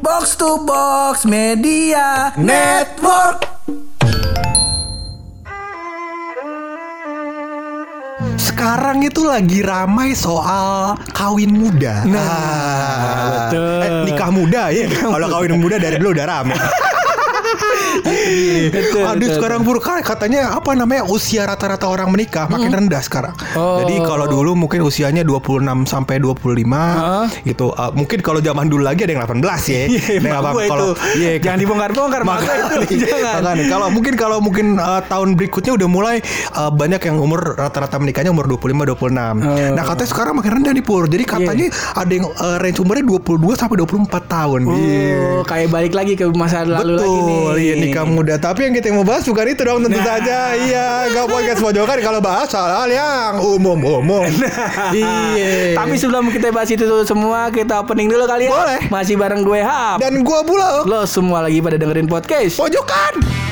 Box to Box Media Network. Sekarang itu lagi ramai soal kawin muda. Nah, betul. Eh, nikah muda ya. Kalau kawin muda dari dulu udah ramai. Betul, Aduh betul, sekarang buruk kan katanya apa namanya usia rata-rata orang menikah makin rendah sekarang. Oh. Jadi kalau dulu mungkin usianya 26 sampai 25 gitu. Uh, mungkin kalau zaman dulu lagi ada yang 18 ya. Iya, gua kalau itu. iya, Jangan dibongkar-bongkar, mak gua Makanya, itu. Jangan. makanya. kalau mungkin kalau mungkin uh, tahun berikutnya udah mulai uh, banyak yang umur rata-rata menikahnya umur 25 26. Nah, katanya sekarang makin rendah nih Pur. Jadi katanya ada yang uh, range umurnya 22 sampai 24 tahun. Iya. Oh, kayak balik lagi ke masa lalu lagi nih. Betul, iya nikah muda. Tapi yang kita mau bahas bukan itu dong tentu Nah. saja. Iya, gak podcast pojokan kalau bahas hal-hal yang umum-umum. iya. Tapi sebelum kita bahas itu semua, kita opening dulu kali ya. Boleh. Masih bareng gue Hap. dan gua Bulog. Lo semua lagi pada dengerin podcast. Pojokan.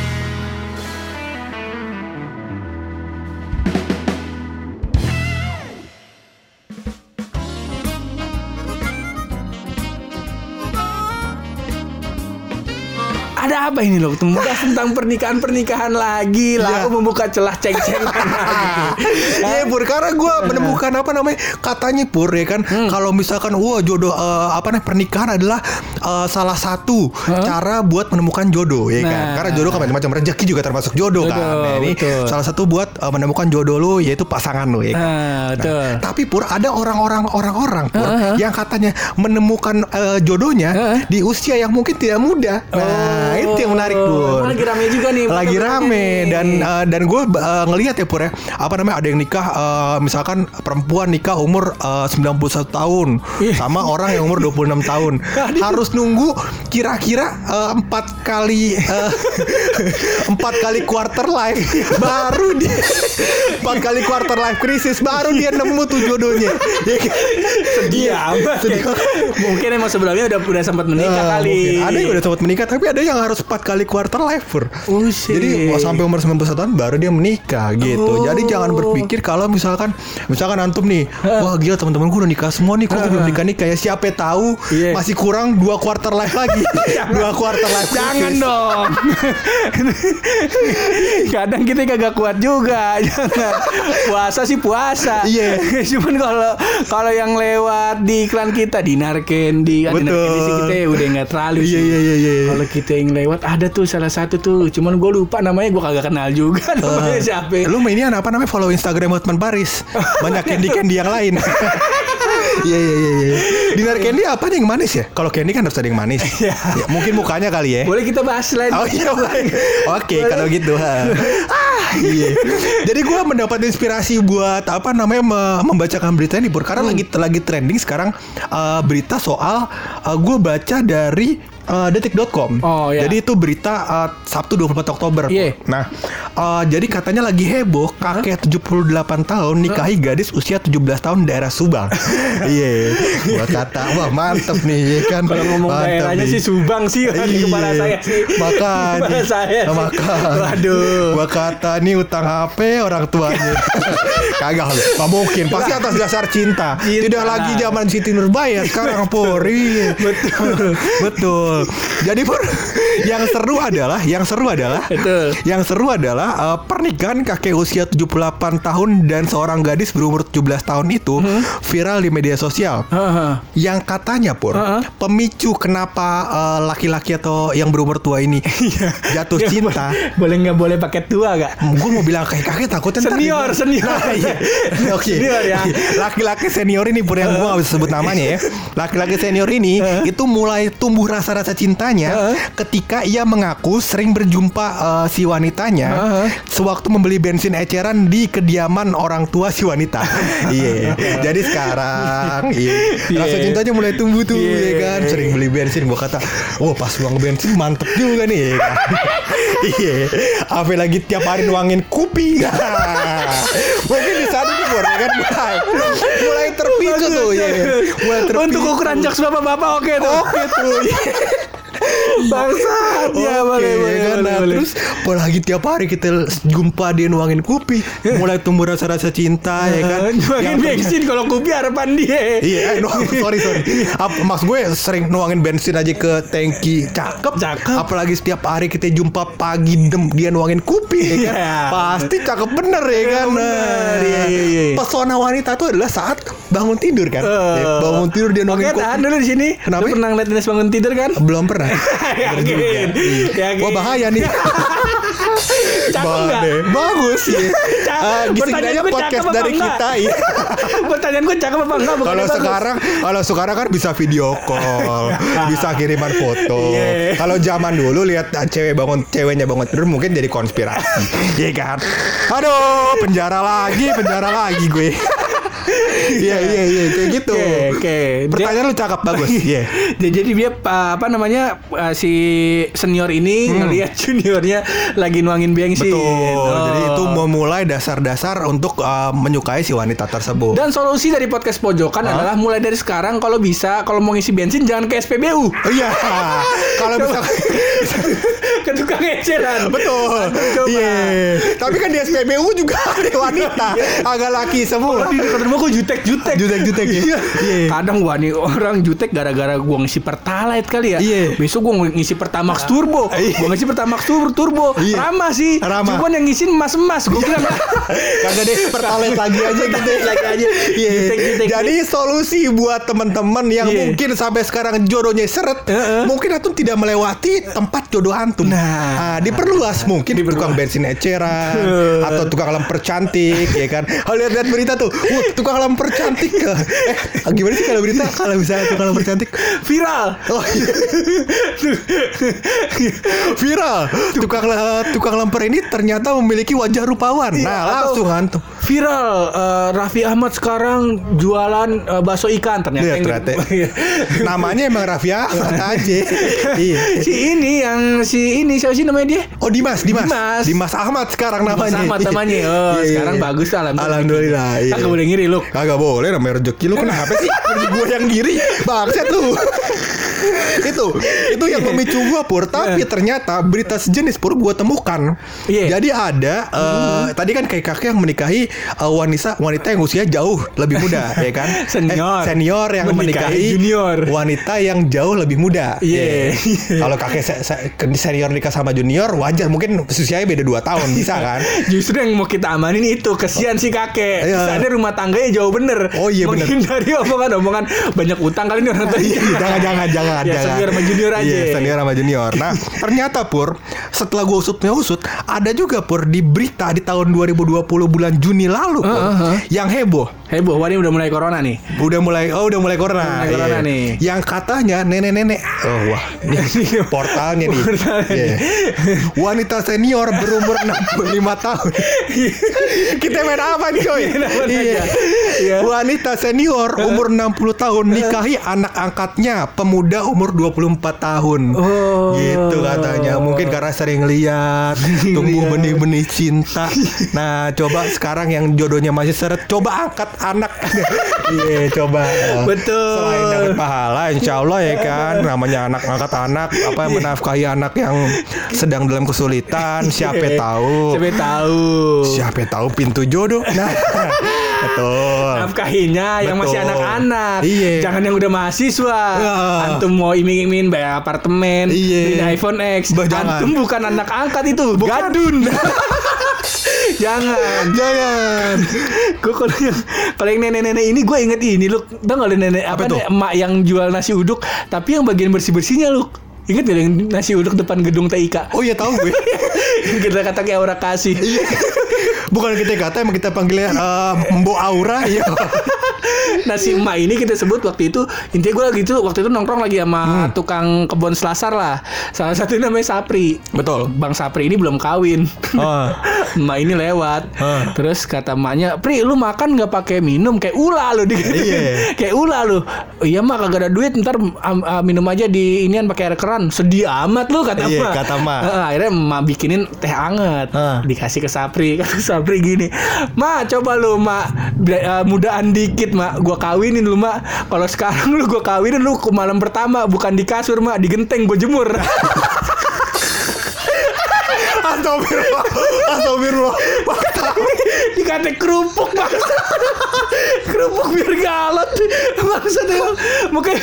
Apa ini loh? Membahas tentang pernikahan-pernikahan lagi. Lalu membuka celah ceng-cengan lagi. Iya Pur Karena gue menemukan apa namanya Katanya Pur ya kan Kalau misalkan Wah jodoh eh, Apa namanya Pernikahan adalah eh, Salah satu Cara buat menemukan jodoh ya kan Nah. Karena jodoh kan macam-macam Rezeki juga termasuk jodoh kan Betul, Nah, Ini betul. salah satu buat eh, Menemukan jodoh lu Yaitu pasangan lu ya kan Ah, betul. Tapi Pur ada orang-orang orang-orang Pur yang katanya menemukan eh, jodohnya Heeh. di usia yang mungkin tidak muda. Nah, itu yang menarik Pur. Lagi rame juga nih. Lagi rame nih. dan eh, dan gue ngelihat ya Pur ya apa namanya ada yang nikah eh, misalkan perempuan nikah umur eh, 91 tahun Iya. sama orang yang umur 26 tahun harus nunggu kira-kira empat kali empat kali quarter life baru dia empat kali quarter life krisis baru dia nemu tuh jodohnya Ya kan? Sedih amat. Mungkin emang sebelumnya udah udah sempat menikah Eh, kali. mungkin. Ada yang udah sempat menikah tapi ada yang harus empat kali quarter life Pur. Oh, shit. Jadi sampai umur 91 tahun baru dia menikah gitu. Oh. Jadi jangan berpikir kalau misalkan misalkan antum nih, wah gila teman-teman gue udah nikah semua nih, kok gue belum nikah nikah ya siapa tahu Iya. masih kurang dua quarter life lagi. dua quarter life. Jangan dong. Kadang kita kagak kuat juga. Jangan. Puasa sih puasa. Iya. Cuman kalau kalau yang lewat di iklan kita Dinar Candy, kan Dinar Betul. Candy sih kita udah nggak terlalu Iya, sih. iya, iya, iya. Kalau kita yang lewat ada tuh salah satu tuh. Cuman gue lupa namanya gue kagak kenal juga namanya siapa. Lu ini apa namanya follow Instagram Hotman Paris. Banyak candy-candy yang lain. Iya iya iya iya. Dinar candy apa nih yang manis ya? Kalau candy kan harus ada yang manis. Iya. Ya, mungkin mukanya kali ya. Boleh kita bahas lain. Oh iya baik. Oke kalau gitu. ha. Ah iya. Jadi gue mendapat inspirasi buat apa namanya me- membacakan berita ini Pur. karena Hmm. lagi lagi trending sekarang uh, berita soal gue baca dari uh, detik.com. Oh, iya. Jadi itu berita uh, Sabtu 24 Oktober. Iya. Nah, uh, jadi katanya lagi heboh kakek 78 tahun nikahi gadis usia 17 tahun daerah Subang. Iya. Gua kata wah mantep nih ya kan. Kalau ngomong Mantep daerahnya nih. sih Subang sih di Iya. kepala saya sih. Makanya. Kepala saya sih. Makanya. Waduh. Gua kata nih utang HP orang tuanya. Kagak Gak mungkin. Pasti atas dasar cinta. Cinta. Tidak lagi zaman Siti Nurbaya sekarang Puri. Betul. Betul. Jadi Pur, yang seru adalah yang seru adalah Betul. yang seru adalah uh, pernikahan kakek usia 78 tahun dan seorang gadis berumur 17 tahun itu Hmm. viral di media sosial Heeh. yang katanya pur Heeh. pemicu kenapa uh, laki-laki atau yang berumur tua ini jatuh Ya, cinta boleh nggak boleh pakai tua gak? gue mau bilang kayak kakek takutnya Senior, senior. Nah, iya. oke Senior ya. laki-laki senior ini pur yang gue gak bisa sebut namanya ya laki-laki senior ini itu mulai tumbuh rasa-rasa cintanya ketika ia mengaku sering berjumpa uh, si wanitanya sewaktu membeli bensin eceran di kediaman orang tua si wanita. Iya jadi sekarang iya. Rasa Iya. cintanya mulai tumbuh tuh Iya. ya kan? sering beli bensin gue kata oh pas uang bensin mantep juga nih. Ya kan? iya. Apa lagi tiap hari nuangin kopi mungkin di saat itu ya kan? Mulai mulai terpicu tuh ya mulai terpicu Untuk ukuran jokes bapak-bapak oke tuh. oke tuh iya. Bangsat. Ya, Oke, boleh, boleh, kan? boleh, Nah, boleh. Terus apalagi tiap hari kita jumpa dia nuangin kopi, mulai tumbuh rasa-rasa cinta ya kan. Nuangin Yang- bensin kalau kopi harapan dia. Iya, eh, no, sorry sorry. Apa, maksud gue sering nuangin bensin aja ke tangki, cakep. Cakep. Apalagi setiap hari kita jumpa pagi dem dia nuangin kopi, ya kan? Iya. Pasti cakep bener ya kan. bener, Nah, iya, iya, iya. Pesona wanita itu adalah saat bangun tidur kan. Eh. Ya, bangun tidur dia Oke, nuangin kopi. tahan dulu di sini. Kenapa? Lu pernah ngeliat Ines bangun tidur kan? Belum pernah. Yakin. Yakin. Wah bahaya nih. Cakep nggak? Bagus ya. Cakep. Ah, Pertanyaan Setidaknya gue podcast cakep dari enggak? kita ya. Pertanyaan gue cakep apa enggak? Kalau sekarang, kalau sekarang kan bisa video call, bisa kiriman foto. Iya. Kalau zaman dulu lihat cewek bangun, ceweknya bangun tidur mungkin jadi konspirasi, Iya kan? Aduh, penjara lagi, penjara lagi gue. Iya iya iya kayak gitu. Oke, oke. Dia- Pertanyaan lu cakep bagus. Iya. Jadi jadi dia apa namanya si senior ini ngelihat juniornya lagi nuangin bensin. Hmm. Betul. Oh. Jadi itu memulai dasar-dasar untuk uh, menyukai si wanita tersebut. dan solusi dari podcast pojokan Hah? adalah mulai dari sekarang kalau bisa kalau mau ngisi bensin jangan ke SPBU. Oh, Iya. Kalau bisa ke tukang eceran. Betul. Iya. Tapi kan di SPBU juga ada wanita, agak laki semua. Oh, di dekat rumah gua jutek-jutek. Jutek-jutek ya? Iya. Iya. Kadang gua nih orang jutek gara-gara gua ngisi pertalite kali ya. Iya. Besok gua ngisi pertamax turbo. Iya. Gua ngisi pertamax tur- turbo. Iya. Ramah sih. Ramah. Cuman yang ngisiin emas-emas. Gua bilang Kagak deh pertalite lagi aja gitu Lagi aja. Iya. Jadi solusi buat teman-teman yang Iya. mungkin sampai sekarang jodohnya seret, mungkin antum tidak melewati tempat jodoh antum. Nah. Diperluas mungkin tukang bensin eceran atau tukang lemper cantik ya kan. Oh, lihat-lihat berita tuh. Wah, tukang lemper cantik. eh, gimana sih kalau berita kalau misalnya tukang lemper cantik? viral. Oh iya. Viral. Tukang tukang lemper ini ternyata memiliki wajah rupawan. Iya, nah, langsung antum. Viral eh, Raffi Ahmad sekarang jualan eh, bakso ikan ternyata. Iya, yang- ternyata. Namanya emang Raffi Ahmad aja. iya. si ini yang si ini siapa sih namanya dia? Oh Dimas, Dimas, Dimas. Dimas Ahmad sekarang Mas namanya. Ahmad namanya. Oh, Iya, iya, sekarang iya. bagus alhamdulillah. Alhamdulillah. Iya. Kagak boleh ngiri lu. Kagak boleh namanya rezeki lu kenapa sih? gue yang diri Bangsat tuh. itu itu yang memicu gua pur tapi ternyata berita sejenis pur gua temukan Iya. jadi ada eh, tadi kan kayak kakek yang menikahi eh, wanita wanita yang usia jauh lebih muda ya kan Senior. Eh, senior yang Menikahi menikahi junior. wanita yang jauh lebih muda Iya. Iya. kalau kakek se- se- senior nikah sama junior wajar mungkin usianya beda 2 tahun bisa kan Justru yang mau kita amanin itu kesian si kakek. Iya. Kesannya rumah tangganya jauh bener. Oh, iya, bener. Menghindari omongan-omongan banyak utang kali ini orang tadi. jangan jangan jangan Ya, jangan senior sama junior aja. Iya, senior sama junior nah ternyata pur setelah gue usut usut ada juga pur di berita di tahun 2020 bulan Juni lalu Pur, Heeh, heeh. yang heboh Heboh, wah ini udah mulai corona nih. udah mulai oh udah mulai corona, Mulai corona Iya. nih. yang katanya nenek-nenek oh wah ini portalnya nih Portalnya nih. wanita senior berumur 65 tahun kita main apa nih coy apa Iya. Iya. wanita senior umur 60 tahun nikahi anak angkatnya pemuda umur 24 tahun Oh. gitu katanya mungkin karena sering lihat tumbuh benih-benih cinta nah coba sekarang yang jodohnya masih seret coba angkat anak iya coba Betul. selain dapat pahala insya Allah ya kan namanya anak angkat anak apa yang menafkahi anak yang sedang dalam kesulitan siapa tahu Siapa tahu. siapa tahu pintu jodoh nah betul Nafkahinya yang masih anak-anak. Iya. Jangan yang udah mahasiswa. Ya. Antum mau iming-imingin bayar apartemen, Iya. beli iPhone X. Bah. Antum bukan anak angkat itu, gadun. jangan. jangan. Gue kalau yang kalau yang nenek-nenek ini gue inget ini lu tau gak nenek apa, Apa tuh? emak yang jual nasi uduk tapi yang bagian bersih bersihnya lu inget gak yang nasi uduk depan gedung TIK oh iya tahu gue. Kita kata kayak aura kasih. Bukan kita kata emang kita panggilnya eh, Mbok Aura ya nasi emak ini kita sebut waktu itu intinya gue lagi itu waktu itu nongkrong lagi sama Hmm. tukang kebun selasar lah salah satu namanya Sapri Betul. bang Sapri ini belum kawin Ah. emak ini lewat Ah. terus kata emaknya Pri lu makan nggak pakai minum kayak ula lu di Iya. kayak ula lu "Oh, iya mak kagak ada duit ntar am- ah, minum aja di inian pakai air keran sedih amat lu kata Iya, emak kata emak. Heeh, akhirnya emak bikinin teh anget Ah. dikasih ke Sapri kata Sapri gini ma coba lu mak eh, mudaan dikit mak. Gua kawinin lu mak. Kalau sekarang lu gua kawinin lu ke malam pertama. Bukan di kasur mak. Di genteng gua jemur. Astagfirullah. Astagfirullah. dikata kerupuk bangsa kerupuk biar galot bangsa emang makanya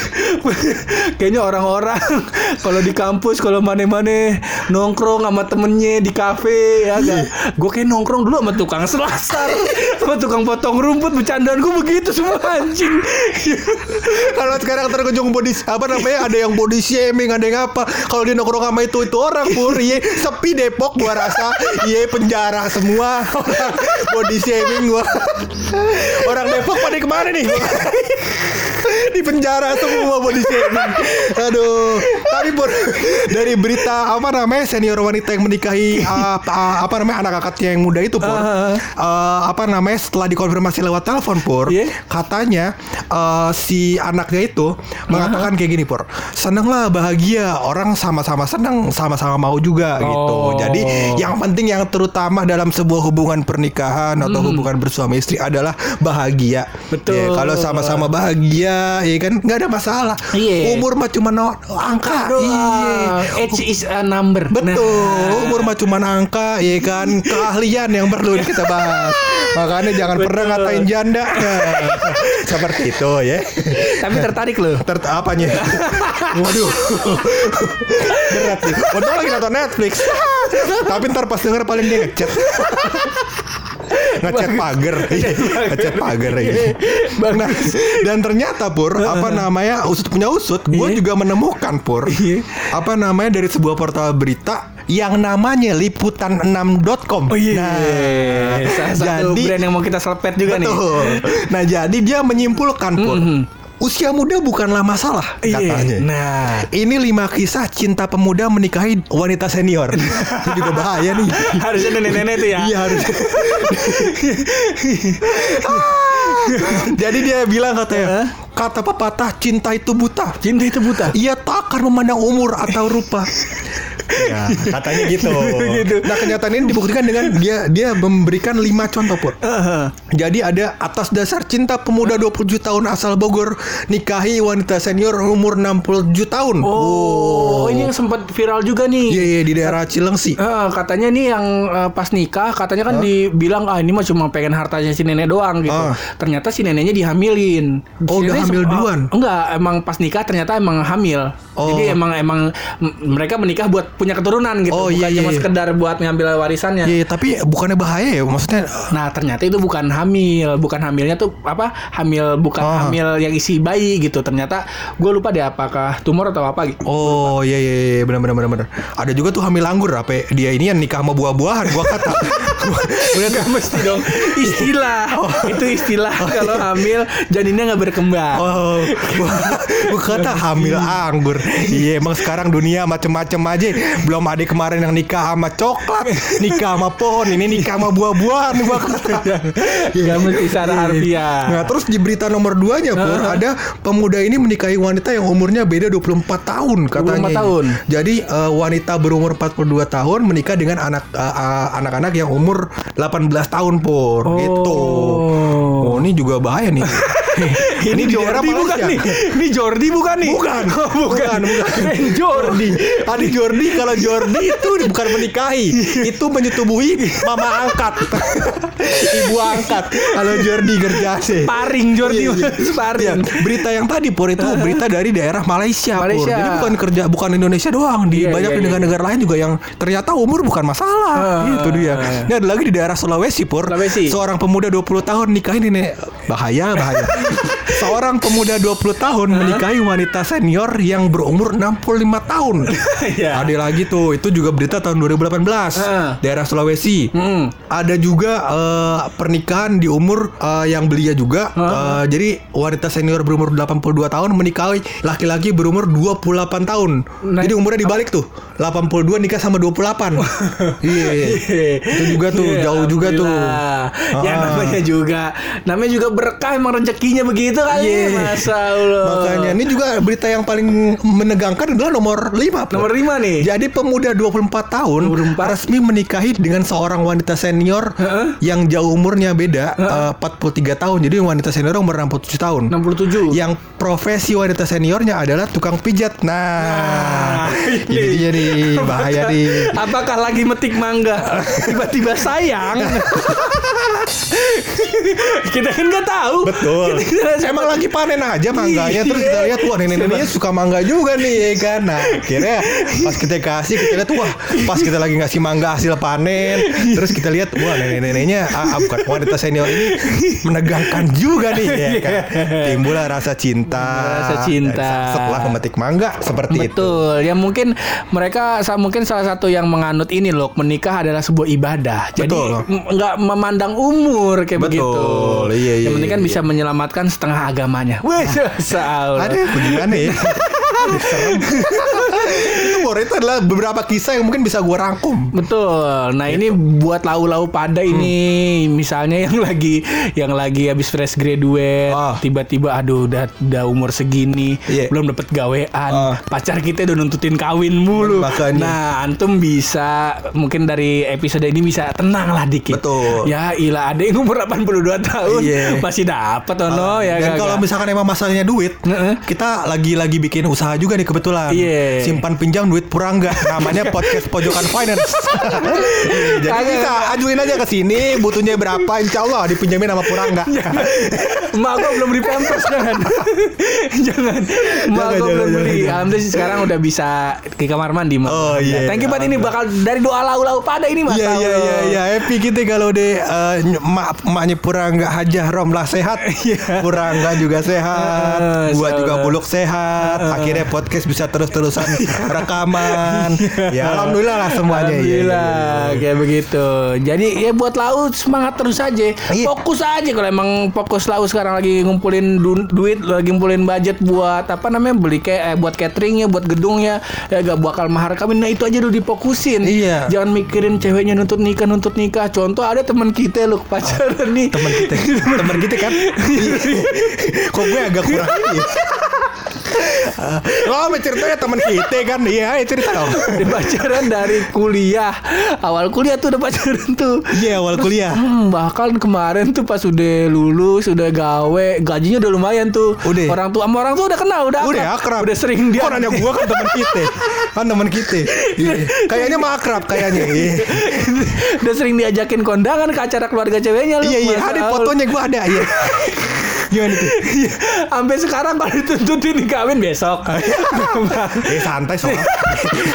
kayaknya orang-orang kalau di kampus kalau mana-mana nongkrong sama temennya di kafe ya gak gue kayak nongkrong dulu sama tukang selasar sama tukang potong rumput bercandaan gue begitu semua anjing. Kalau sekarang terkunjung body apa namanya ada yang body shaming, ada yang apa. Kalau dia nongkrong sama itu itu orang pur, iya sepi Depok gua rasa, iya penjara semua orang body shaming gua. Orang Depok pada ke mana nih? di penjara semua body shaming. Aduh. Tapi pur dari berita apa namanya senior wanita yang menikahi uh, uh, apa namanya anak angkatnya yang muda itu pur. Uh, apa namanya setelah dikonfirmasi lewat telepon pur, Iya. katanya uh, si anaknya itu mengatakan kayak gini pur seneng lah bahagia orang sama-sama seneng sama-sama mau juga gitu Oh. jadi yang penting yang terutama dalam sebuah hubungan pernikahan atau hubungan bersuami istri adalah bahagia Betul. Ya, kalau sama-sama bahagia ya kan nggak ada masalah Iya. umur mah cuma no- angka iya age is a number Betul, Nah. umur mah cuma angka, ya kan keahlian yang perlu kita bahas. Makanya jangan pernah Betul. ngatain janda. Nah, seperti itu ya. tapi tertarik loh Ter apanya? Waduh. Berat nih. Untung lagi nonton Netflix. Tapi ntar pas denger paling dia ngechat. ngechat pagar. ngechat pagar ya. Nah, dan ternyata Pur, apa namanya? Usut punya usut, gue Iya. juga menemukan Pur. Iya. Apa namanya dari sebuah portal berita yang namanya liputan6.com. Oh iya, Nah, salah satu jadi brand yang mau kita selepet juga nih. Betul. Nah, jadi dia menyimpulkan Pur, Mhm. Usia muda bukanlah masalah Iya. katanya. Nah, Ini lima kisah cinta pemuda menikahi wanita senior. Itu juga bahaya nih. harusnya nenek-nenek tuh ya. Iya harus. Jadi dia bilang katanya, kata pepatah cinta itu buta. Cinta itu buta. Ia tak akan memandang umur atau rupa. Ya, katanya gitu. Gitu. Nah, kenyataan ini dibuktikan dengan dia dia memberikan lima contoh pur. Jadi ada atas dasar cinta pemuda 27 tahun asal Bogor nikahi wanita senior umur 67 tahun. Oh, ini yang sempat viral juga nih. Iya, iya di daerah Cilengsi. Eh, katanya nih yang eh, pas nikah katanya kan dibilang ah ini mah cuma pengen hartanya si nenek doang gitu. Ah. Ternyata si neneknya dihamilin. Oh, Si udah hamil duluan? oh, enggak, emang pas nikah ternyata emang hamil. Oh. Jadi emang emang mereka menikah buat punya keturunan gitu, Oh, bukan iya, cuma iya. sekedar buat ngambil warisannya. Iya, tapi bukannya bahaya ya? Maksudnya Nah ternyata itu bukan hamil, bukan hamilnya tuh apa? Hamil bukan Ah. hamil yang isi bayi gitu. Ternyata gue lupa deh apakah tumor atau apa gitu. Oh iya iya iya benar benar benar benar. Ada juga tuh hamil anggur apa dia ini yang nikah sama buah-buahan gua kata. Udah gak mesti dong istilah. Itu istilah kalau hamil janinnya nggak berkembang. Oh, gua kata hamil anggur. Iya, emang sekarang dunia macem-macem aja. Belum ada kemarin yang nikah sama coklat, nikah sama pohon, ini nikah sama buah-buahan gua kata. Mesti secara harfiah. Nah, terus di berita nomor 2-nya, Pur, ada pemuda ini menikahi wanita yang umurnya beda 24 tahun katanya. 24 tahun. Jadi eh, wanita berumur 42 tahun menikah dengan anak eh, eh, anak-anak yang umur 18 tahun, Pur. Oh. Gitu. Oh, ini juga bahaya nih. ini daerah Jordi bukan nih. Ini Jordi bukan nih. Bukan, Oh, bukan. bukan. Keren Jordi. Adi Jordi kalau Jordi itu bukan menikahi, itu menyetubuhi mama angkat, ibu angkat. Kalau Jordi Gerjase. Paring Jordi Iya, iya. Paring. Iya, berita yang tadi Pur itu berita dari daerah Malaysia, Pur. Malaysia. Jadi bukan kerja bukan Indonesia doang, di Iya, banyak iya, iya. negara-negara lain juga yang ternyata umur bukan masalah. Ah. Itu dia. Ini ada lagi di daerah Sulawesi, Pur. Sulawesi. Seorang pemuda 20 tahun nikahin ini bahaya, bahaya. Seorang pemuda 20 tahun menikahi wanita senior yang berumur 65 tahun. Iya. Ada lagi tuh, itu juga berita tahun 2018. Ah. Daerah Sulawesi. Hmm. Ada juga eh, pernikahan di umur eh, yang belia juga. Eh, jadi wanita senior berumur 82 tahun menikahi laki-laki berumur 28 tahun. Nah, jadi umurnya dibalik tuh. 82 nikah sama 28. Iya. Itu juga tuh Iya, jauh juga tuh. Ya Ah. namanya juga, namanya juga berkah emang rezekinya begitu gitu kali. Iya. Masa Allah. Makanya ini juga berita yang paling menegangkan adalah nomor 5 Nomor lima nih. Jadi pemuda 24 tahun 24. resmi menikahi dengan seorang wanita senior yang jauh umurnya beda eh, 43 tahun. Jadi wanita senior umur 67 tahun. 67. Yang profesi wanita seniornya adalah tukang pijat. Nah, ini dia nih bahaya nih. Apakah lagi metik mangga tiba-tiba sayang? kita kan nggak tahu. Betul. Kita- Emang lagi panen aja mangganya terus kita lihat wah nenek-neneknya suka mangga juga nih ya kan. Nah, akhirnya pas kita kasih kita lihat wah pas kita lagi ngasih mangga hasil panen terus kita lihat wah nenek-neneknya ah, ah, bukan wanita senior ini menegangkan juga nih ya kan. Timbullah rasa cinta. Rasa cinta. Setelah memetik mangga seperti itu. Betul. Ya mungkin mereka mungkin salah satu yang menganut ini loh, menikah adalah sebuah ibadah. Jadi nggak memandang umur kayak Betul. begitu. Iya, iya, Yang penting kan iya, bisa menyelamatkan setengah agamanya. Wih, salah. Ada bagaimana ya? Serem. itu adalah beberapa kisah yang mungkin bisa gue rangkum. Betul. Nah ini buat lau-lau pada ini, misalnya yang lagi yang lagi habis fresh graduate, Ah. tiba-tiba aduh udah udah umur segini, Iya. belum dapet gawean, Ah. pacar kita udah nuntutin kawin mulu. Makanya. Nah antum bisa mungkin dari episode ini bisa tenang lah dikit. Betul. Ya ilah ada yang umur 82 tahun Iya. masih dapat ono ya. Dan kalau misalkan emang masalahnya duit, Heeh. kita lagi-lagi bikin usaha juga nih kebetulan. Iya. Simpan pinjam duit purangga. Namanya podcast pojokan finance. Iya, Jadi Kagak. bisa ajuin aja ke sini, butuhnya berapa, insya Allah dipinjamin sama purangga. Emak gue belum beli pampers jangan Jangan Emak gue belum beli. Alhamdulillah sih sekarang udah bisa ke kamar mandi Mak. Oh, iya, Thank you iya. Pak ini bakal dari doa lau-lau pada ini Mas Iya iya iya iya happy kita kalau deh eh, emak emaknya Purangga Hajah Romlah sehat, Purangga juga sehat, Ah, gua juga buluk sehat. Akhirnya podcast bisa terus-terusan rekaman. Ya alhamdulillah lah semuanya. Iya, iya, Alhamdulillah iya. kayak begitu. Jadi ya buat lau semangat terus aja. Iya. Fokus aja kalau emang fokus lau sekarang lagi ngumpulin du- duit, lagi ngumpulin budget buat apa namanya beli kayak eh, buat cateringnya, buat gedungnya, ya gak bakal mahar kawin. Nah itu aja dulu difokusin. Iya. Jangan mikirin ceweknya nuntut nikah, nuntut nikah. Contoh ada teman kita loh pacaran nih. Teman kita, teman kita kan. Kok gue agak kurang ini. Lo mau ceritanya teman kita kan? Iya, cerita dong. Dia pacaran dari kuliah. Awal kuliah tuh udah pacaran tuh. Iya awal kuliah. Hmm, bahkan kemarin tuh pas udah lulus, udah gawe, gajinya udah lumayan tuh. Udah. Orang tua sama orang tua udah kenal, udah Udah akrab. Udah sering dia. Kok nanya gua kan teman kita. Kan teman kita. Iya. Kayaknya mah akrab kayaknya. Iya. udah sering diajakin kondangan ke acara keluarga ceweknya lu. Iya iya ada fotonya gua ada iya. Gimana tuh? Iya, Sampai sekarang kalau dituntutin kawin besok. Eh santai soal.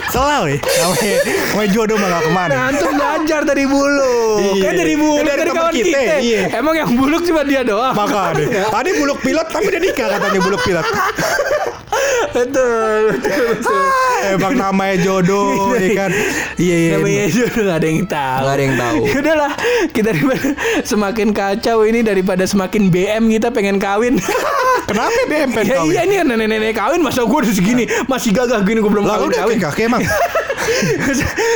Selalu nih. Namanya, namanya jodoh mah gak ke mana. Nah, antum belajar dari bulu. Iya. Kan dari bulu, Dari dari, kawan kita, kita. iya. Emang yang buluk cuma dia doang. Maka deh. Tadi buluk pilot tapi dia nikah katanya buluk pilot. Betul, betul, betul. Emang namanya jodoh ya kan. Iya iya. Namanya jodoh nggak ada yang tahu. Nggak ada yang tahu. Udahlah, kita semakin kacau ini daripada semakin BM kita pengen kawin. Kenapa BM pengen ya kawin? iya ini kan nenek-nenek kawin masa gue udah segini masih gagah gini gue belum Lah kawin udah kawin. kakek emang.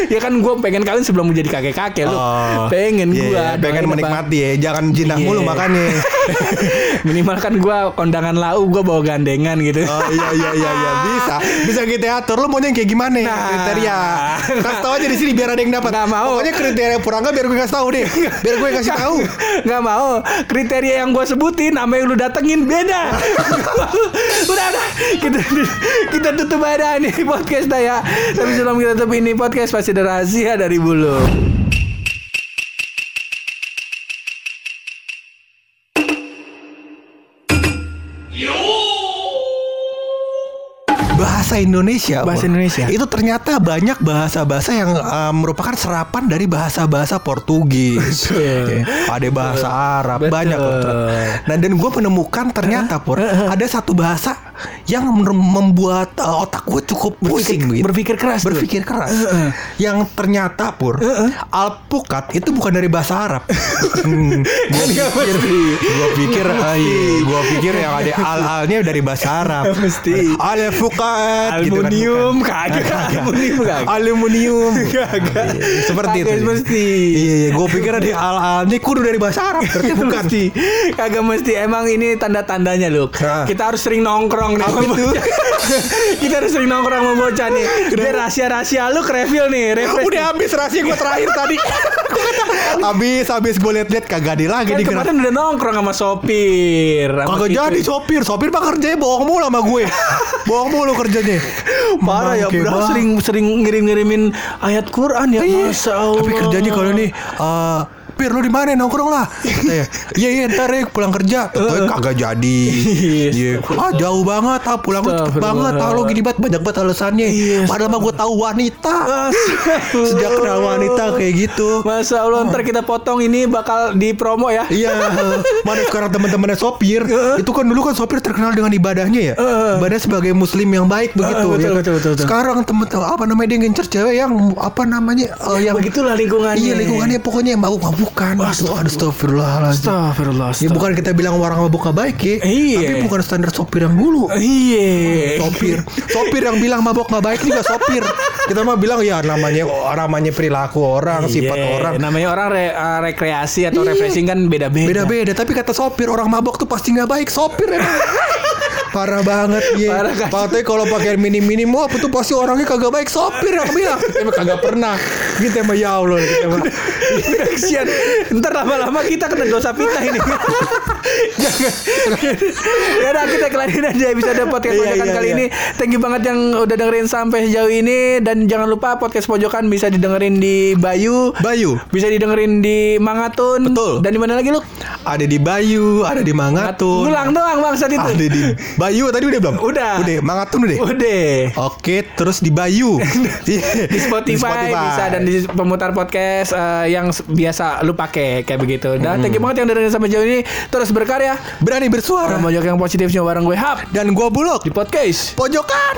ya kan gue pengen kawin sebelum menjadi kakek kakek lu. Oh, pengen iya, gue. iya, pengen menikmati ya, jangan jinah Iya. mulu makanya. Minimal kan gue kondangan lau gue bawa gandengan gitu. Oh iya iya iya iya bisa bisa kita atur lu maunya kayak gimana Nah. kriteria kasih tahu aja di sini biar ada yang dapat Nggak mau. pokoknya kriteria purangga biar gue kasih tahu deh biar gue kasih tahu Gak mau Kriteria yang gue sebutin yang lu datengin beda Udah udah. Kita, kita tutup aja nih podcast ya. Tapi sebelum kita tutup ini podcast Pasti ada rahasia dari bulu bahasa Indonesia Bahasa. Indonesia. itu ternyata banyak bahasa-bahasa yang uh, merupakan serapan dari bahasa-bahasa Portugis Betul. Ya, ada bahasa Arab Betul. banyak nah dan gue menemukan ternyata Pur ada satu bahasa yang membuat uh, otak gue cukup pusing Berpikir- gitu. berpikir keras tuh. berpikir keras yang ternyata pur alpukat itu bukan dari bahasa Arab hmm, gue Nggak pikir gue pikir gue pikir yang ada al alnya dari bahasa Arab Mesti. alpukat gitu kan, Aluminium bukan. kagak. Aluminium kagak. aluminium Kagak. seperti Kagak itu mesti. iya iya gue pikir ada al alnya kudu dari bahasa Arab berarti Kagak bukan mesti. Kagak mesti. Emang ini tanda-tandanya loh. Ah. Kita harus sering nongkrong nih. Itu? Kita harus sering nongkrong sama bocah nih. Dia rahasia-rahasia lu ke reveal nih. Refresh Udah habis rahasia gue terakhir tadi. habis habis gue liat-liat kagak ada lagi Kan di kemarin udah nongkrong sama sopir. Kagak jadi sopir, sopir mah kerjanya bohong mulu sama gue. Bohong mulu kerjanya. Parah ya, bro sering sering ngirim-ngirimin ayat Quran ya, Iya. Masya Allah. Tapi kerjanya kalau nih eh Pir lu di mana? Nongkrong lah. Katanya, Iya iya ntar ya pulang kerja. Tapi kagak jadi. Iya. Ah jauh banget. Ah Pulang lu cepet banget. Ah Lu gini banget banyak banget alasannya. Padahal mah gue tahu wanita. Sejak kenal wanita kayak gitu. Masya Allah ntar kita potong ini bakal di promo ya. Iya, mana sekarang teman-temannya sopir. Itu kan dulu kan sopir terkenal dengan ibadahnya ya, ibadah sebagai muslim yang baik begitu. betul, ya kan? betul, betul, betul. Sekarang temen apa namanya dia ngincer cewek yang apa namanya eh, yang Begitulah lingkungannya. Iya lingkungannya pokoknya yang mabuk-mabukan. Aduh, aduh, astagfirullahaladzim. Astagfirullah. Ya bukan kita bilang orang mabuk gak baik ya, Iya. tapi bukan standar sopir yang dulu. Iya. Sopir, sopir yang bilang mabok nggak baik juga sopir. Kita mah bilang ya namanya namanya perilaku orang, sifat Iya, orang. Namanya orang re- uh, rekreasi atau Iya. refreshing kan beda-beda. Beda-beda, tapi kata sopir orang mabok tuh pasti nggak baik. Sopir emang. Parah banget ya. Parah kan? Patutnya kalau pakai mini-mini mau apa tuh pasti orangnya kagak baik. Sopir yang bilang. Kita emang kagak pernah. Kita emang ya Allah. Kita emang. Udah kesian. Ntar lama-lama kita kena dosa pita ini. Jangan. ya udah kita kelarin aja episode podcast Iya, pojokan iya, kali iya. ini. Thank you banget yang udah dengerin sampai sejauh ini dan jangan lupa podcast pojokan bisa didengerin di Bayu. Bayu. Bisa didengerin di Mangatun. Betul. Dan di mana lagi lu? Ada di Bayu, ada di Mangatun. Ngulang doang bangsat itu. Ada di Bayu tadi udah belum? Udah. Udah, Mangatun udah. Udah. Oke, terus di Bayu. di Spotify, bisa dan di pemutar podcast eh, yang biasa lu pakai kayak begitu. Dan thank you banget yang dengerin sampai jauh ini terus berkarya. berani bersuara. Banyak yang positifnya bareng gue Hap Dan gua bulog di podcast. pojokan.